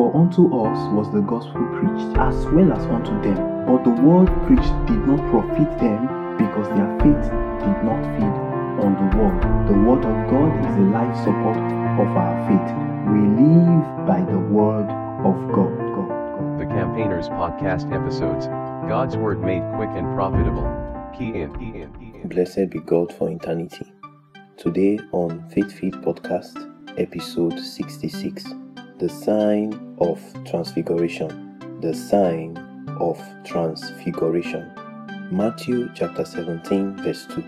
For unto us was the gospel preached, as well as unto them. But the word preached did not profit them, because their faith did not feed on the word. The word of God is the life support of our faith. We live by the word of God. God, God. The Campaigners Podcast episodes God's Word made quick and profitable. Key in, key in, key in. Blessed be God for eternity. Today on Faith Feed Podcast, episode 66 The Sign of Transfiguration. The Sign of Transfiguration. Matthew chapter 17, verse 2.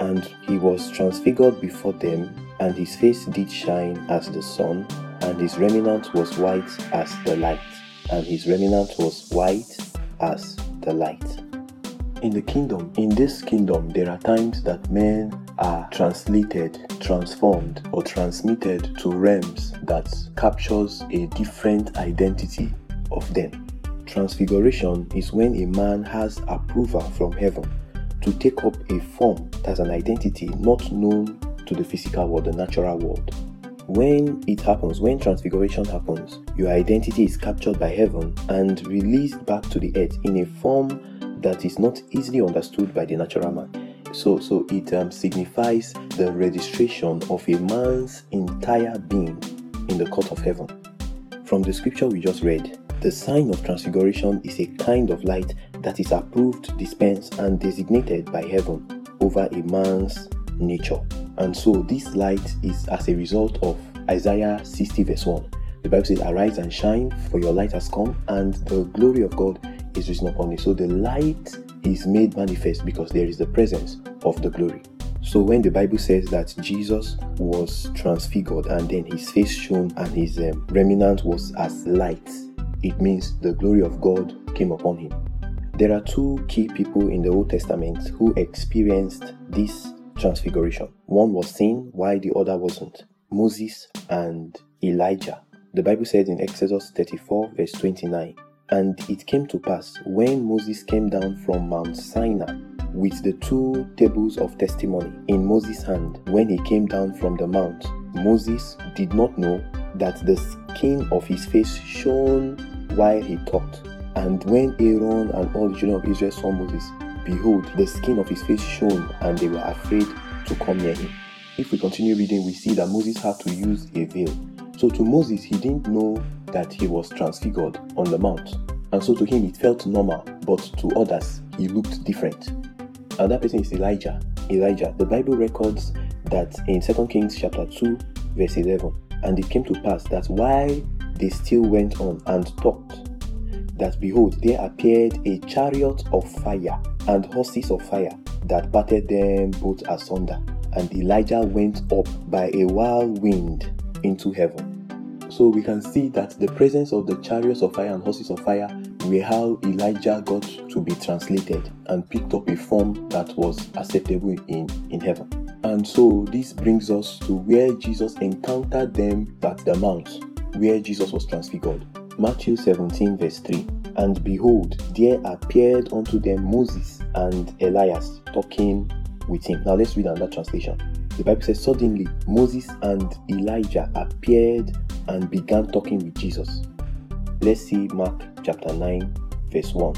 And he was transfigured before them, and his face did shine as the sun, and his raiment was white as the light. And his raiment was white as the light. In the kingdom, in this kingdom, there are times that men are translated, transformed, or transmitted to realms that captures a different identity of them. Transfiguration is when a man has approval from heaven to take up a form that's an identity not known to the physical world, the natural world. When it happens, when transfiguration happens, your identity is captured by heaven and released back to the earth in a form that is not easily understood by the natural man. So, so it um, signifies the registration of a man's entire being in the court of heaven. From the scripture we just read, the sign of transfiguration is a kind of light that is approved, dispensed, and designated by heaven over a man's nature. And so this light is as a result of Isaiah 60, verse 1. The Bible says, Arise and shine, for your light has come, and the glory of God is risen upon you. So the light is made manifest because there is the presence of the glory. So when the Bible says that Jesus was transfigured and then his face shone and his um, raiment was as light, it means the glory of God came upon him. There are two key people in the Old Testament who experienced this transfiguration. One was seen while the other wasn't Moses and Elijah. The Bible says in Exodus 34, verse 29, And it came to pass when Moses came down from Mount Sinai with the two tables of testimony in Moses' hand when he came down from the mount, Moses did not know that the skin of his face shone while he talked. And when Aaron and all the children of Israel saw Moses, behold, the skin of his face shone, and they were afraid to come near him. If we continue reading, we see that Moses had to use a veil. So to Moses, he didn't know that he was transfigured on the mount. And so to him, it felt normal, but to others, he looked different. Another person is Elijah. Elijah. The Bible records that in 2 Kings chapter 2, verse 11, and it came to pass that while they still went on and talked, that behold, there appeared a chariot of fire and horses of fire that parted them both asunder. And Elijah went up by a wild wind into heaven. So we can see that the presence of the chariots of fire and horses of fire were how Elijah got to be translated and picked up a form that was acceptable in, in heaven. And so this brings us to where Jesus encountered them at the mount, where Jesus was transfigured. Matthew 17, verse 3. And behold, there appeared unto them Moses and Elias talking with him. Now let's read another translation. The Bible says, Suddenly Moses and Elijah appeared and began talking with Jesus. Let's see Mark chapter 9, verse 1.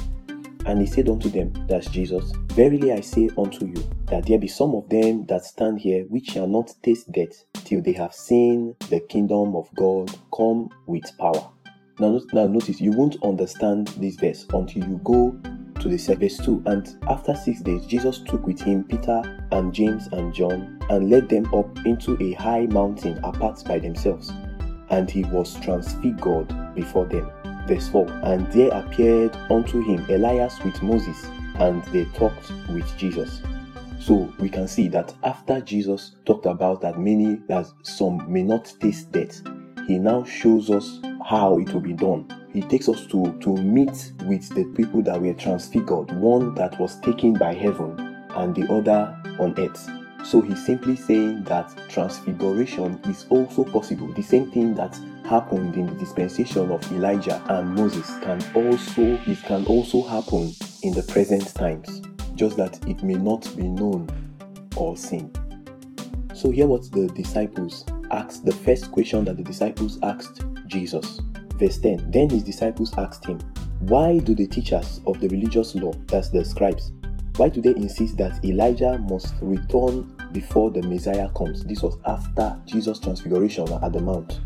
And he said unto them, That's Jesus, Verily I say unto you, that there be some of them that stand here which shall not taste death till they have seen the kingdom of God come with power. Now, now notice, you won't understand this verse until you go to the verse 2. And after six days, Jesus took with him Peter and James and John and led them up into a high mountain apart by themselves. And he was transfigured before them. Verse 4 And there appeared unto him Elias with Moses, and they talked with Jesus. So we can see that after Jesus talked about that many, that some may not taste death, he now shows us how it will be done. He takes us to, to meet with the people that were transfigured, one that was taken by heaven and the other on earth. So he's simply saying that transfiguration is also possible. The same thing that happened in the dispensation of Elijah and Moses can also it can also happen in the present times, just that it may not be known or seen. So here what the disciples asked, the first question that the disciples asked Jesus Verse 10 Then his disciples asked him, Why do the teachers of the religious law, that's the scribes, why do they insist that Elijah must return before the Messiah comes? This was after Jesus' transfiguration at the Mount.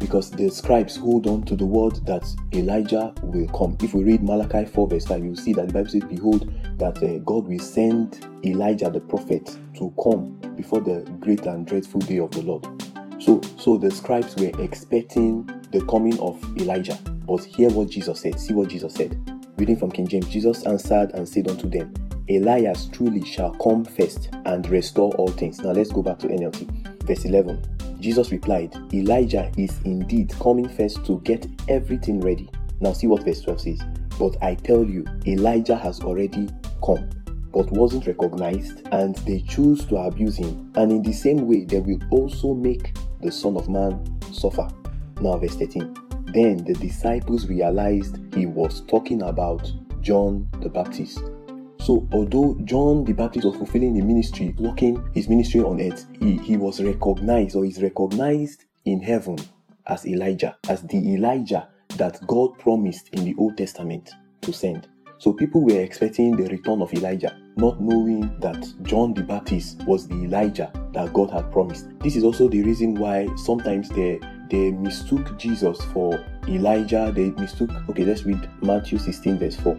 Because the scribes hold on to the word that Elijah will come. If we read Malachi 4, verse 5, you will see that the Bible says, Behold, that uh, God will send Elijah the prophet to come before the great and dreadful day of the Lord. So, so the scribes were expecting the coming of Elijah. But hear what Jesus said. See what Jesus said. Reading from King James, Jesus answered and said unto them, Elias truly shall come first and restore all things. Now let's go back to NLT. Verse 11. Jesus replied, Elijah is indeed coming first to get everything ready. Now see what verse 12 says. But I tell you, Elijah has already come, but wasn't recognized, and they choose to abuse him. And in the same way, they will also make the Son of Man suffer. Now, verse 13. Then the disciples realized he was talking about John the Baptist. So, although John the Baptist was fulfilling the ministry, working his ministry on earth, he, he was recognized or is recognized in heaven as Elijah, as the Elijah that God promised in the Old Testament to send. So people were expecting the return of Elijah, not knowing that John the Baptist was the Elijah that God had promised. This is also the reason why sometimes they they mistook Jesus for Elijah. They mistook. Okay, let's read Matthew 16 verse 4.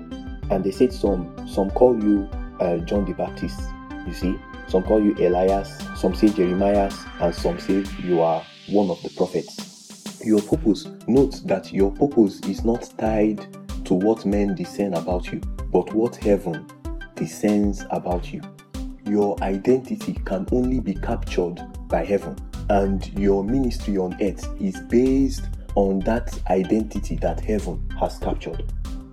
And they said some some call you uh, John the Baptist. You see, some call you Elias. Some say Jeremiah, and some say you are one of the prophets. Your purpose. Note that your purpose is not tied to what men discern about you, but what heaven discerns about you. Your identity can only be captured by heaven, and your ministry on earth is based on that identity that heaven has captured.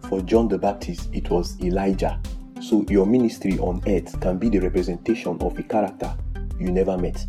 For John the Baptist, it was Elijah. So your ministry on earth can be the representation of a character you never met.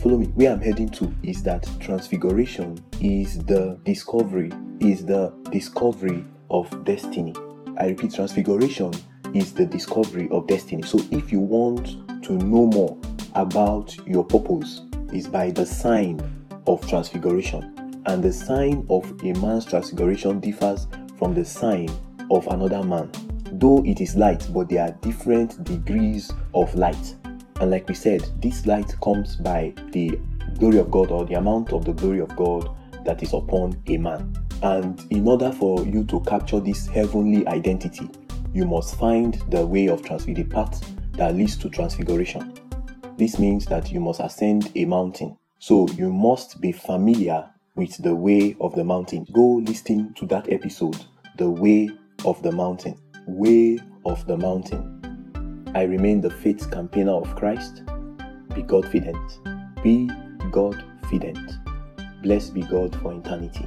Follow me. Where I'm heading to is that transfiguration is the discovery, is the discovery of destiny. I repeat, transfiguration is the discovery of destiny. So if you want to know more about your purpose, is by the sign of transfiguration. And the sign of a man's transfiguration differs from the sign of another man. Though it is light, but there are different degrees of light. And like we said, this light comes by the glory of God or the amount of the glory of God that is upon a man. And in order for you to capture this heavenly identity, you must find the way of transfiguration, the path that leads to transfiguration. This means that you must ascend a mountain. So you must be familiar with the way of the mountain. Go listen to that episode, The Way of the Mountain. Way of the Mountain. I remain the faith campaigner of Christ. Be God-fident. Be God-fident. Blessed be God for eternity.